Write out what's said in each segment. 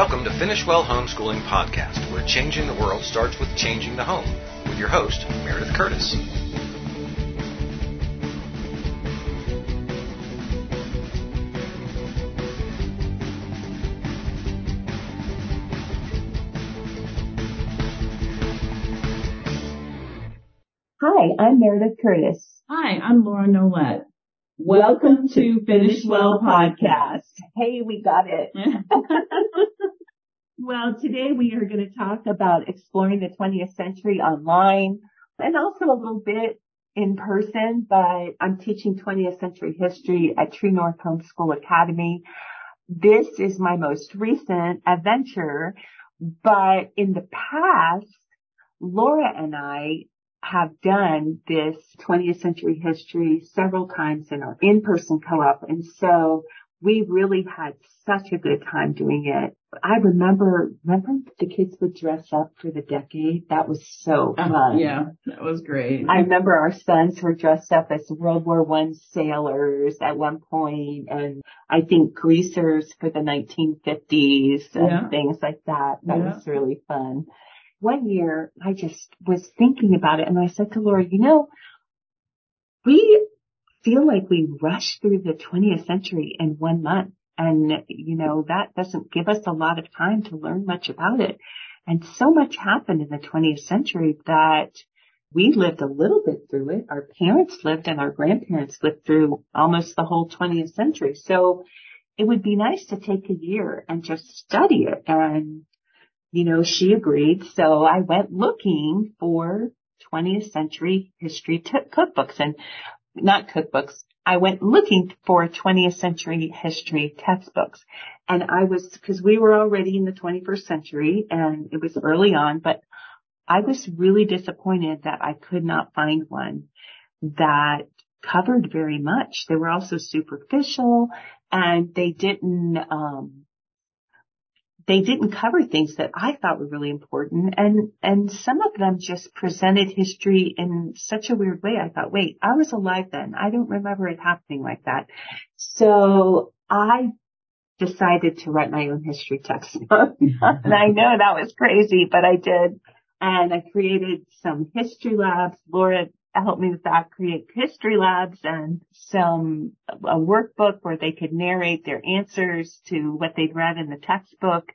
Welcome to Finish Well Homeschooling Podcast, where changing the world starts with changing the home, with your host, Meredith Curtis. Hi, I'm Meredith Curtis. Hi, I'm Laura Nolette. Welcome to Finish Well Podcast. Hey, we got it. well, today we are going to talk about exploring the 20th century online and also a little bit in person, but I'm teaching 20th century history at True North Homeschool Academy. This is my most recent adventure, but in the past, Laura and I have done this 20th century history several times in our in-person co-op. And so we really had such a good time doing it. I remember, remember the kids would dress up for the decade? That was so Uh, fun. yeah, that was great. I remember our sons were dressed up as World War One sailors at one point, and I think greasers for the 1950s and Yeah. things like that. That Yeah. was really fun. One year, I just was thinking about it, and I said to Laura, "You know, we feel like we rushed through the 20th century in one month, and you know that doesn't give us a lot of time to learn much about it." And so much happened in the 20th century that we lived a little bit through it. Our parents lived and our grandparents lived through almost the whole 20th century. So it would be nice to take a year and just study it. And, you know, she agreed. So I went looking for 20th century history t- cookbooks and not cookbooks. I went looking for 20th century history textbooks. And I was, cause we were already in the 21st century and it was early on, but I was really disappointed that I could not find one that covered very much. They were also superficial and they didn't, um, they didn't cover things that I thought were really important and, and some of them just presented history in such a weird way. I thought, wait, I was alive then. I don't remember it happening like that. So I decided to write my own history textbook. and I know that was crazy, but I did. And I created some history labs. Laura helped me with that, create history labs and some, a workbook where they could narrate their answers to what they'd read in the textbook.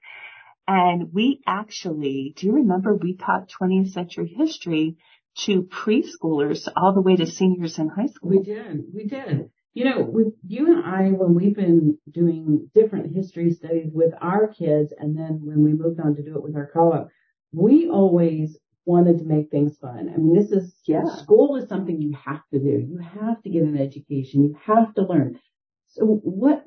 And we actually, do you remember we taught 20th century history to preschoolers all the way to seniors in high school? we did, we did. You know, with you and I, when we've been doing different history studies with our kids, and then when we moved on to do it with our co-op, we always wanted to make things fun. I mean, this is, Yeah. school is something you have to do. You have to get an education. You have to learn. So what,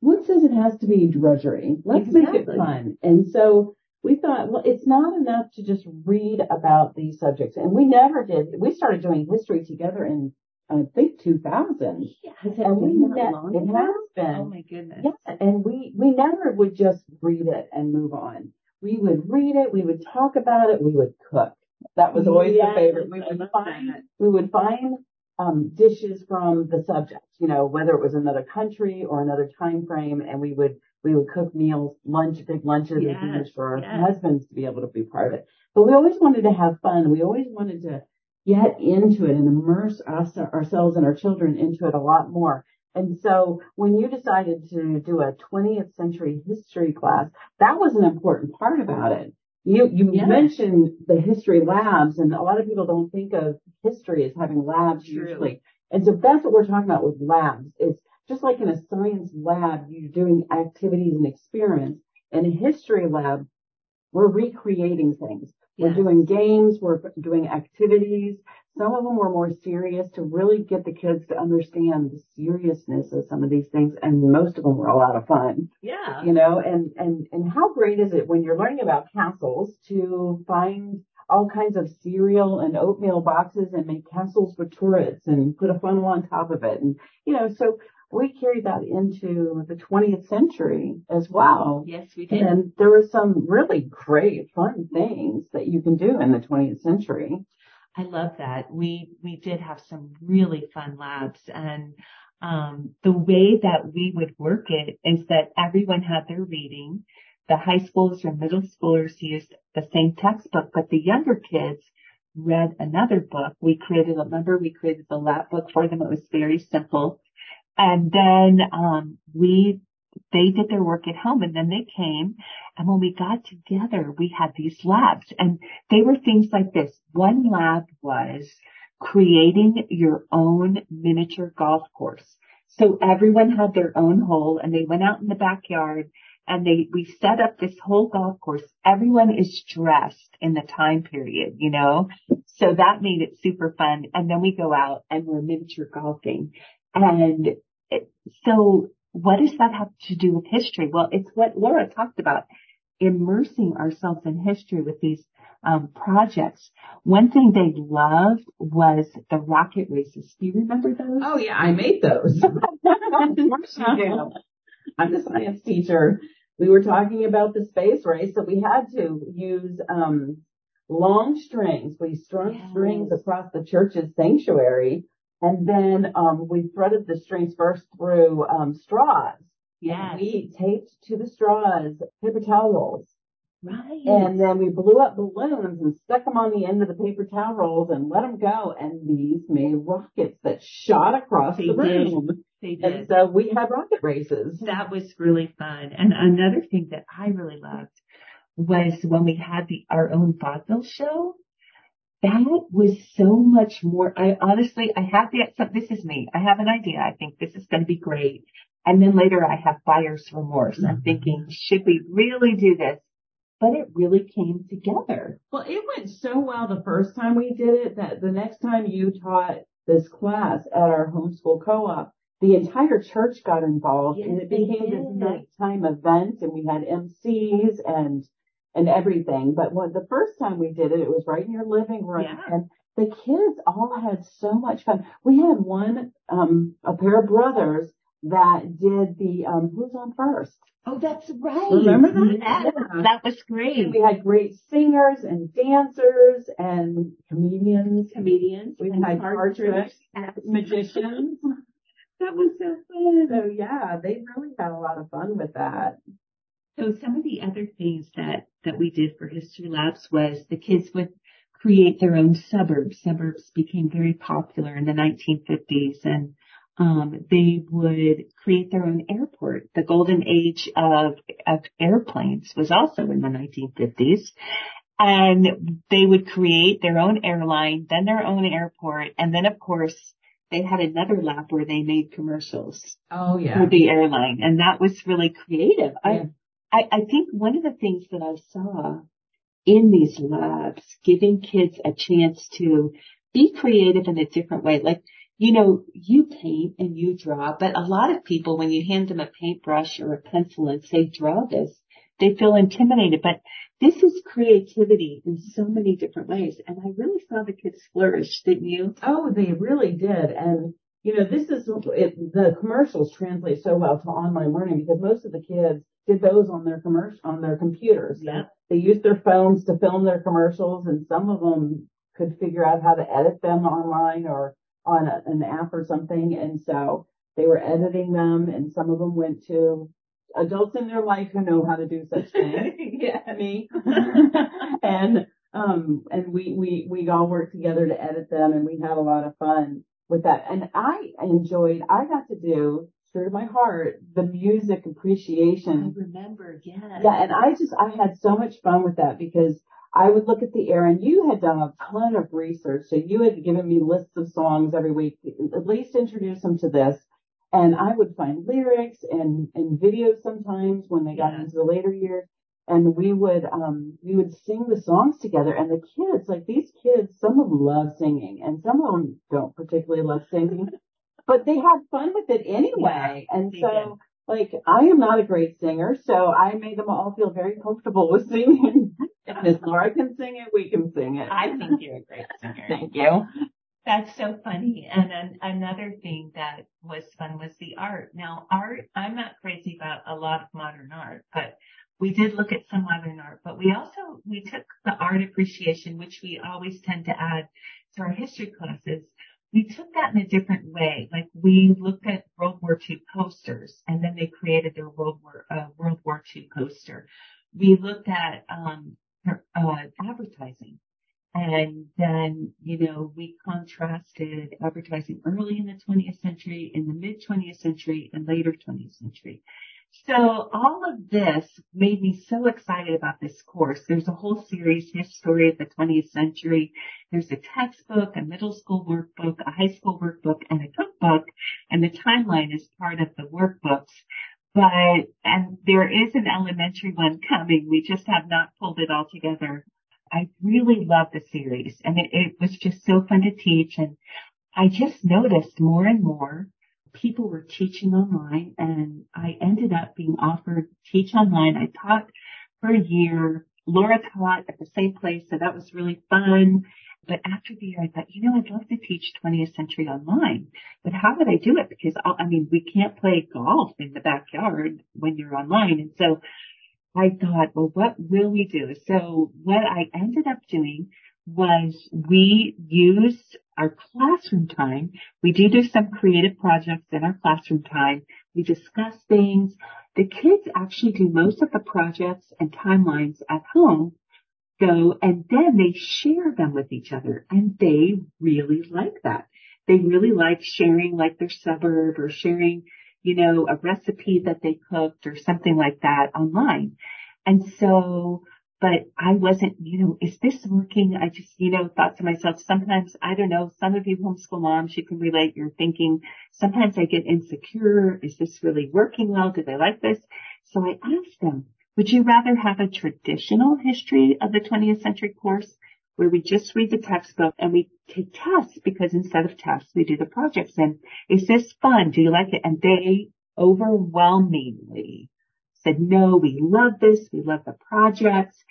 what says it has to be drudgery? Let's make it fun. And so we thought, well, it's not enough to just read about these subjects. And we never did. We started doing history together in, I think, 2000. Has it And we been that long it has been. Oh my goodness. Yeah, and we we never would just read it and move on. We would read it, we would talk about it, we would cook. That was always Yes, the favorite. We would find that. we would find um, dishes from the subject, you know, whether it was another country or another time frame, and we would we would cook meals, lunch, big lunches Yes, and dinners for our yes. husbands to be able to be part of it. But we always wanted to have fun. We always wanted to get into it and immerse us, ourselves and our children into it a lot more. And so when you decided to do a 20th century history class, that was an important part about it. You, you Yeah. mentioned the history labs and a lot of people don't think of history as having labs True. usually. And so that's what we're talking about with labs. It's just like in a science lab, you're doing activities and experiments. In a history lab, we're recreating things. We're doing games, we're doing activities. Some of them were more serious to really get the kids to understand the seriousness of some of these things, and most of them were a lot of fun. Yeah. You know, and and and how great is it when you're learning about castles to find all kinds of cereal and oatmeal boxes and make castles with turrets and put a funnel on top of it, and you know, so we carried that into the 20th century as well. Yes, we did. And there were some really great fun things that you can do in the 20th century. I love that. We we did have some really fun labs and um the way that we would work it is that everyone had their reading the high schoolers or middle schoolers used the same textbook, but the younger kids read another book. We created, remember, we created the lab book for them. It was very simple. And then, um, we, they did their work at home and then they came and when we got together, we had these labs and they were things like this. One lab was creating your own miniature golf course. So everyone had their own hole and they went out in the backyard and they, we set up this whole golf course. Everyone is dressed in the time period, you know? So that made it super fun. And then we go out and we're miniature golfing. And so what does that have to do with history? Well, it's what Laura talked about, immersing ourselves in history with these um, projects. One thing they loved was the rocket races. Do you remember those? Oh yeah, I made those. of course you do. I'm the science teacher we were talking about the space race, so we had to use um, long strings. We strung yes. strings across the church's sanctuary, and then um, we threaded the strings first through um, straws. Yes. We taped to the straws paper towels. Right. And then we blew up balloons and stuck them on the end of the paper towel rolls and let them go. And these made rockets that shot across they the room. Did. They did. And so we had rocket races. That was really fun. And another thing that I really loved was when we had the our own vaudeville show. That was so much more. I honestly, I have the, so this is me. I have an idea. I think this is going to be great. And then later I have buyer's remorse. I'm mm-hmm. thinking, should we really do this? but it really came together. Well, it went so well the first time we did it that the next time you taught this class at our homeschool co-op, the entire church got involved yes, and it became this nighttime event and we had MCs and and everything. But when the first time we did it, it was right in your living room yeah. and the kids all had so much fun. We had one um a pair of brothers that did the um who's on first Oh, that's right. Remember that? Yeah, that was great. And we had great singers and dancers and comedians. Comedians. We had card tricks, magicians. that was so fun. So yeah, they really had a lot of fun with that. So some of the other things that, that we did for History Labs was the kids would create their own suburbs. Suburbs became very popular in the 1950s and um, they would create their own airport. The golden age of, of airplanes was also in the 1950s. And they would create their own airline, then their own airport, and then of course they had another lab where they made commercials. Oh yeah. For the airline. And that was really creative. Yeah. I, I, I think one of the things that I saw in these labs, giving kids a chance to be creative in a different way. Like you know, you paint and you draw, but a lot of people, when you hand them a paintbrush or a pencil and say, draw this, they feel intimidated. But this is creativity in so many different ways. And I really saw the kids flourish, didn't you? Oh, they really did. And, you know, this is, it, the commercials translate so well to online learning because most of the kids did those on their commercial, on their computers. Yeah. They used their phones to film their commercials and some of them could figure out how to edit them online or on a, an app or something. And so they were editing them and some of them went to adults in their life who know how to do such things. yeah. Me. and, um, and we, we, we all worked together to edit them and we had a lot of fun with that. And I enjoyed, I got to do true to my heart, the music appreciation. I remember, yeah. Yeah, and I just, I had so much fun with that because I would look at the air and you had done a ton of research. So you had given me lists of songs every week, at least introduce them to this. And I would find lyrics and, and videos sometimes when they got into the later years. And we would, um, we would sing the songs together and the kids, like these kids, some of them love singing and some of them don't particularly love singing, but they had fun with it anyway. Yeah, and so, like, I am not a great singer, so I made them all feel very comfortable with singing. If Miss Laura can sing it, we can sing it. I think you're a great singer. Thank you. That's so funny. And an, another thing that was fun was the art. Now art, I'm not crazy about a lot of modern art, but we did look at some modern art, but we also, we took the art appreciation, which we always tend to add to our history classes. We took that in a different way. Like we looked at World War II posters and then they created their World War, uh, World War II poster we looked at um, uh, advertising. And then, you know, we contrasted advertising early in the 20th century, in the mid 20th century, and later 20th century. So all of this made me so excited about this course. There's a whole series, History of the 20th Century. There's a textbook, a middle school workbook, a high school workbook, and a cookbook, and the timeline is part of the workbooks. But, and there is an elementary one coming. We just have not pulled it all together. I really love the series and it, it was just so fun to teach and I just noticed more and more people were teaching online and I ended up being offered to teach online. I taught for a year. Laura taught at the same place, so that was really fun. But after the year, I thought, you know, I'd love to teach 20th century online, but how would I do it? Because I mean, we can't play golf in the backyard when you're online. And so I thought, well, what will we do? So what I ended up doing was we used our classroom time. We do do some creative projects in our classroom time. We discuss things. The kids actually do most of the projects and timelines at home go and then they share them with each other and they really like that. They really like sharing like their suburb or sharing, you know, a recipe that they cooked or something like that online. And so but I wasn't, you know, is this working? I just, you know, thought to myself, sometimes, I don't know, some of you homeschool moms, you can relate, you're thinking, sometimes I get insecure. Is this really working well? Do they like this? So I asked them, would you rather have a traditional history of the 20th century course where we just read the textbook and we take tests because instead of tests, we do the projects and is this fun? Do you like it? And they overwhelmingly said, no, we love this. We love the projects.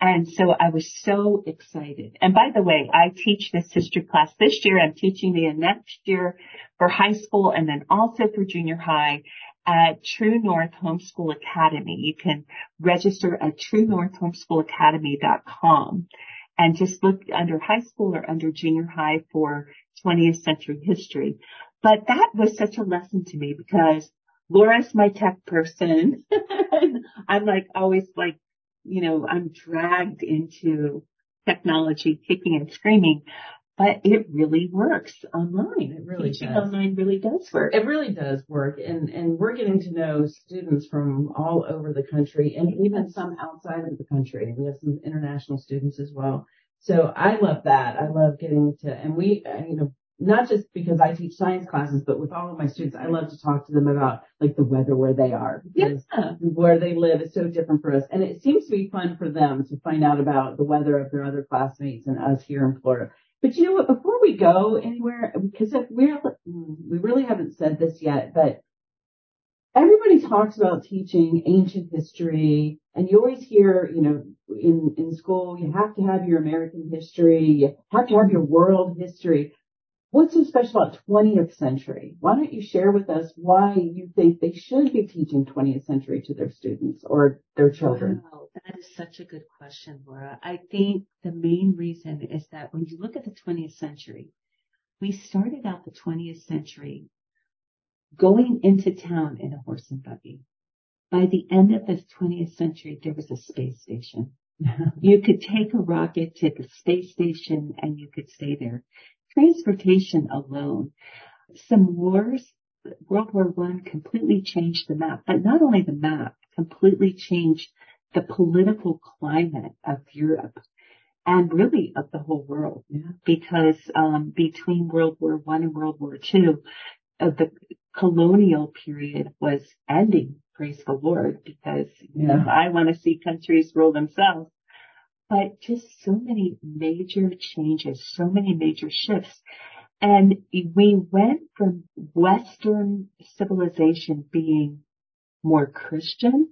And so I was so excited. And by the way, I teach this history class this year. I'm teaching the next year for high school and then also for junior high at True North Homeschool Academy. You can register at truenorthhomeschoolacademy.com and just look under high school or under junior high for 20th century history. But that was such a lesson to me because Laura's my tech person. I'm like always like, you know, I'm dragged into technology kicking and screaming, but it really works online. It really Teaching does. online really does work. It really does work. And, and we're getting to know students from all over the country and even some outside of the country. We have some international students as well. So I love that. I love getting to, and we, uh, you know, not just because I teach science classes, but with all of my students, I love to talk to them about like the weather where they are because Yeah. where they live is so different for us. And it seems to be fun for them to find out about the weather of their other classmates and us here in Florida. But you know what? Before we go anywhere, because we're, we really haven't said this yet, but everybody talks about teaching ancient history and you always hear, you know, in, in school, you have to have your American history, you have to have your world history. What's so special about 20th century? Why don't you share with us why you think they should be teaching 20th century to their students or their children? Wow, that is such a good question, Laura. I think the main reason is that when you look at the 20th century, we started out the 20th century going into town in a horse and buggy. By the end of the 20th century, there was a space station. You could take a rocket to the space station and you could stay there. Transportation alone, some wars, World War One completely changed the map, but not only the map, completely changed the political climate of Europe and really of the whole world. Yeah. Because um, between World War One and World War Two, uh, the colonial period was ending. Praise the Lord, because you know, I want to see countries rule themselves. But just so many major changes, so many major shifts. And we went from Western civilization being more Christian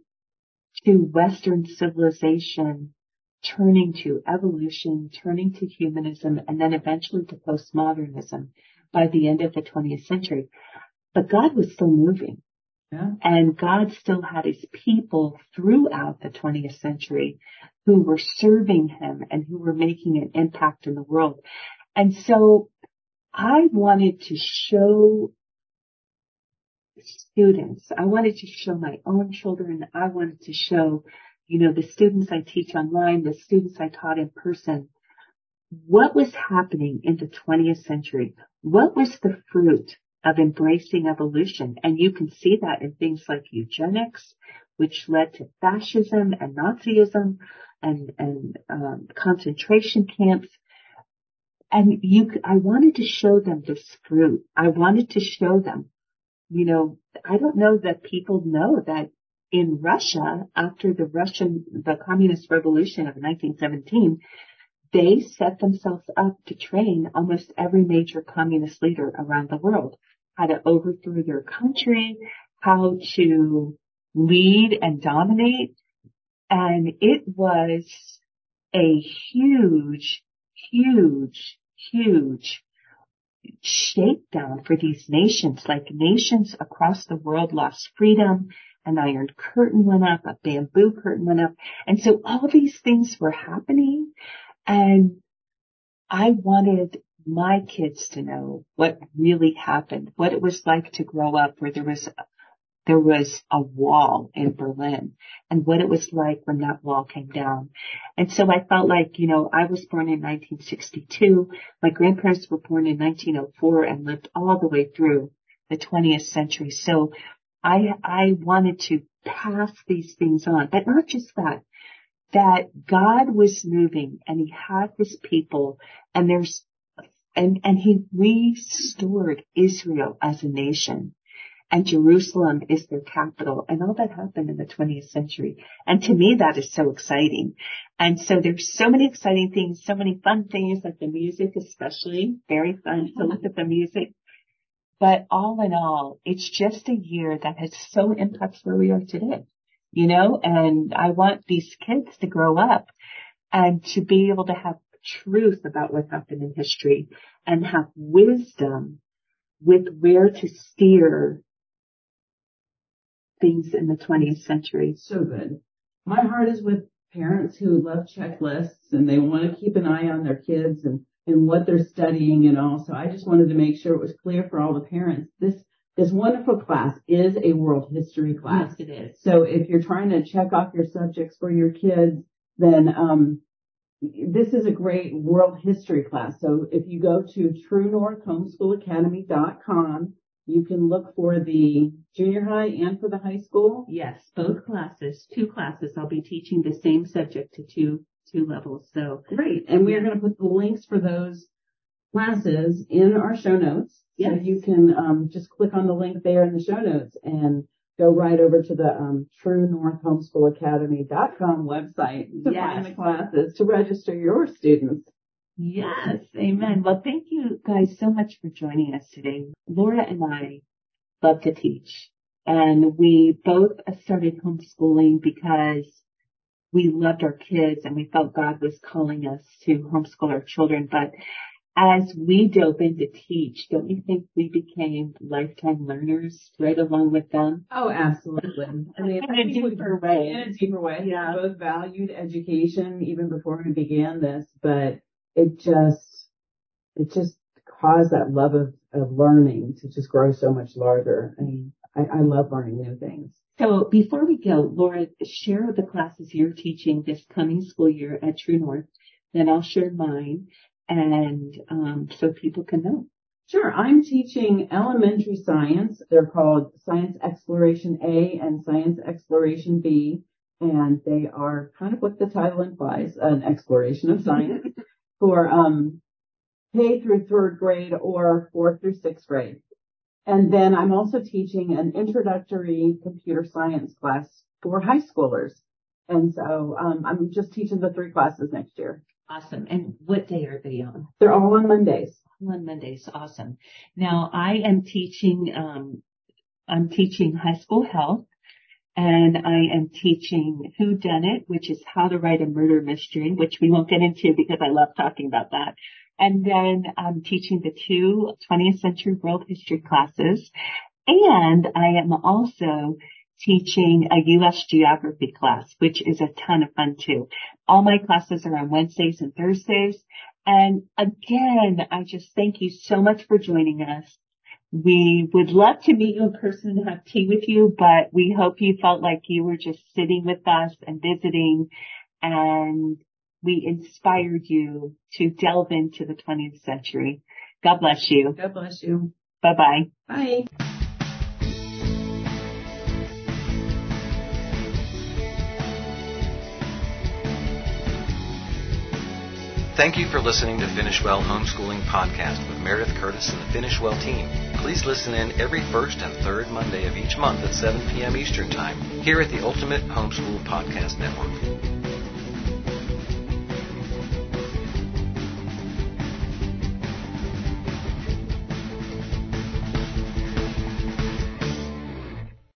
to Western civilization turning to evolution, turning to humanism, and then eventually to postmodernism by the end of the 20th century. But God was still moving. Yeah. And God still had his people throughout the 20th century who were serving him and who were making an impact in the world. And so I wanted to show students, I wanted to show my own children, I wanted to show you know, the students I teach online, the students I taught in person, what was happening in the 20th century? What was the fruit of embracing evolution? And you can see that in things like eugenics, which led to fascism and Nazism and, and um, concentration camps. And you, I wanted to show them this fruit. I wanted to show them, you know, I don't know that people know that in Russia, after the Russian, the communist revolution of 1917, they set themselves up to train almost every major communist leader around the world, how to overthrow their country, how to lead and dominate. And it was a huge, huge, huge shakedown for these nations. Like nations across the world lost freedom. An iron curtain went up, a bamboo curtain went up. And so all these things were happening and I wanted my kids to know what really happened, what it was like to grow up where there was there was a wall in Berlin and what it was like when that wall came down. And so I felt like, you know, I was born in 1962. My grandparents were born in 1904 and lived all the way through the 20th century. So I, I wanted to pass these things on, but not just that, that God was moving and he had his people and there's, and, and he restored Israel as a nation and Jerusalem is their capital. And all that happened in the 20th century. And to me, that is so exciting. And so there's so many exciting things, so many fun things, like the music especially, very fun to look at the music. But all in all, it's just a year that has so impacted where we are today, you know, and I want these kids to grow up and to be able to have truth about what happened in history and have wisdom with where to steer things in the 20th century. So good. My heart is with parents who love checklists and they want to keep an eye on their kids and, and what they're studying and all. So I just wanted to make sure it was clear for all the parents. This, this wonderful class is a world history class. Yes, it is. So if you're trying to check off your subjects for your kids, then, um, this is a great world history class. So if you go to truenorthhomeschoolacademy.com you can look for the junior high and for the high school. Yes, both classes, two classes. I'll be teaching the same subject to two two levels. So great, and we are going to put the links for those classes in our show notes. Yes. So you can um, just click on the link there in the show notes and go right over to the um, truenorthhomeschoolacademy.com website to yes. find the classes to register your students. Yes, amen. Well, thank you guys so much for joining us today. Laura and I love to teach and we both started homeschooling because we loved our kids and we felt God was calling us to homeschool our children. But as we dove in to teach, don't you think we became lifetime learners right along with them? Oh, absolutely. I mean, in a deeper way. In a deeper way. Yeah. We both valued education even before we began this, but it just, it just caused that love of, of learning to just grow so much larger. And I, I love learning new things. So before we go, Laura, share the classes you're teaching this coming school year at True North. Then I'll share mine and um, so people can know. Sure. I'm teaching elementary science. They're called Science Exploration A and Science Exploration B. And they are kind of what the title implies, an exploration of science. for um, K through third grade or fourth through sixth grade. And then I'm also teaching an introductory computer science class for high schoolers. And so um, I'm just teaching the three classes next year. Awesome. And what day are they on? They're all on Mondays. All on Mondays. Awesome. Now I am teaching, um, I'm teaching high school health and I am teaching Who Done It, which is how to write a murder mystery, which we won't get into because I love talking about that. And then I'm teaching the two 20th century world history classes. And I am also teaching a U.S. geography class, which is a ton of fun too. All my classes are on Wednesdays and Thursdays. And again, I just thank you so much for joining us. We would love to meet you in person and have tea with you, but we hope you felt like you were just sitting with us and visiting and we inspired you to delve into the 20th century. God bless you. God bless you. Bye-bye. Bye. Thank you for listening to Finish Well Homeschooling Podcast with Meredith Curtis and the Finish Well team. Please listen in every first and third Monday of each month at 7 p.m. Eastern Time here at the Ultimate Homeschool Podcast Network.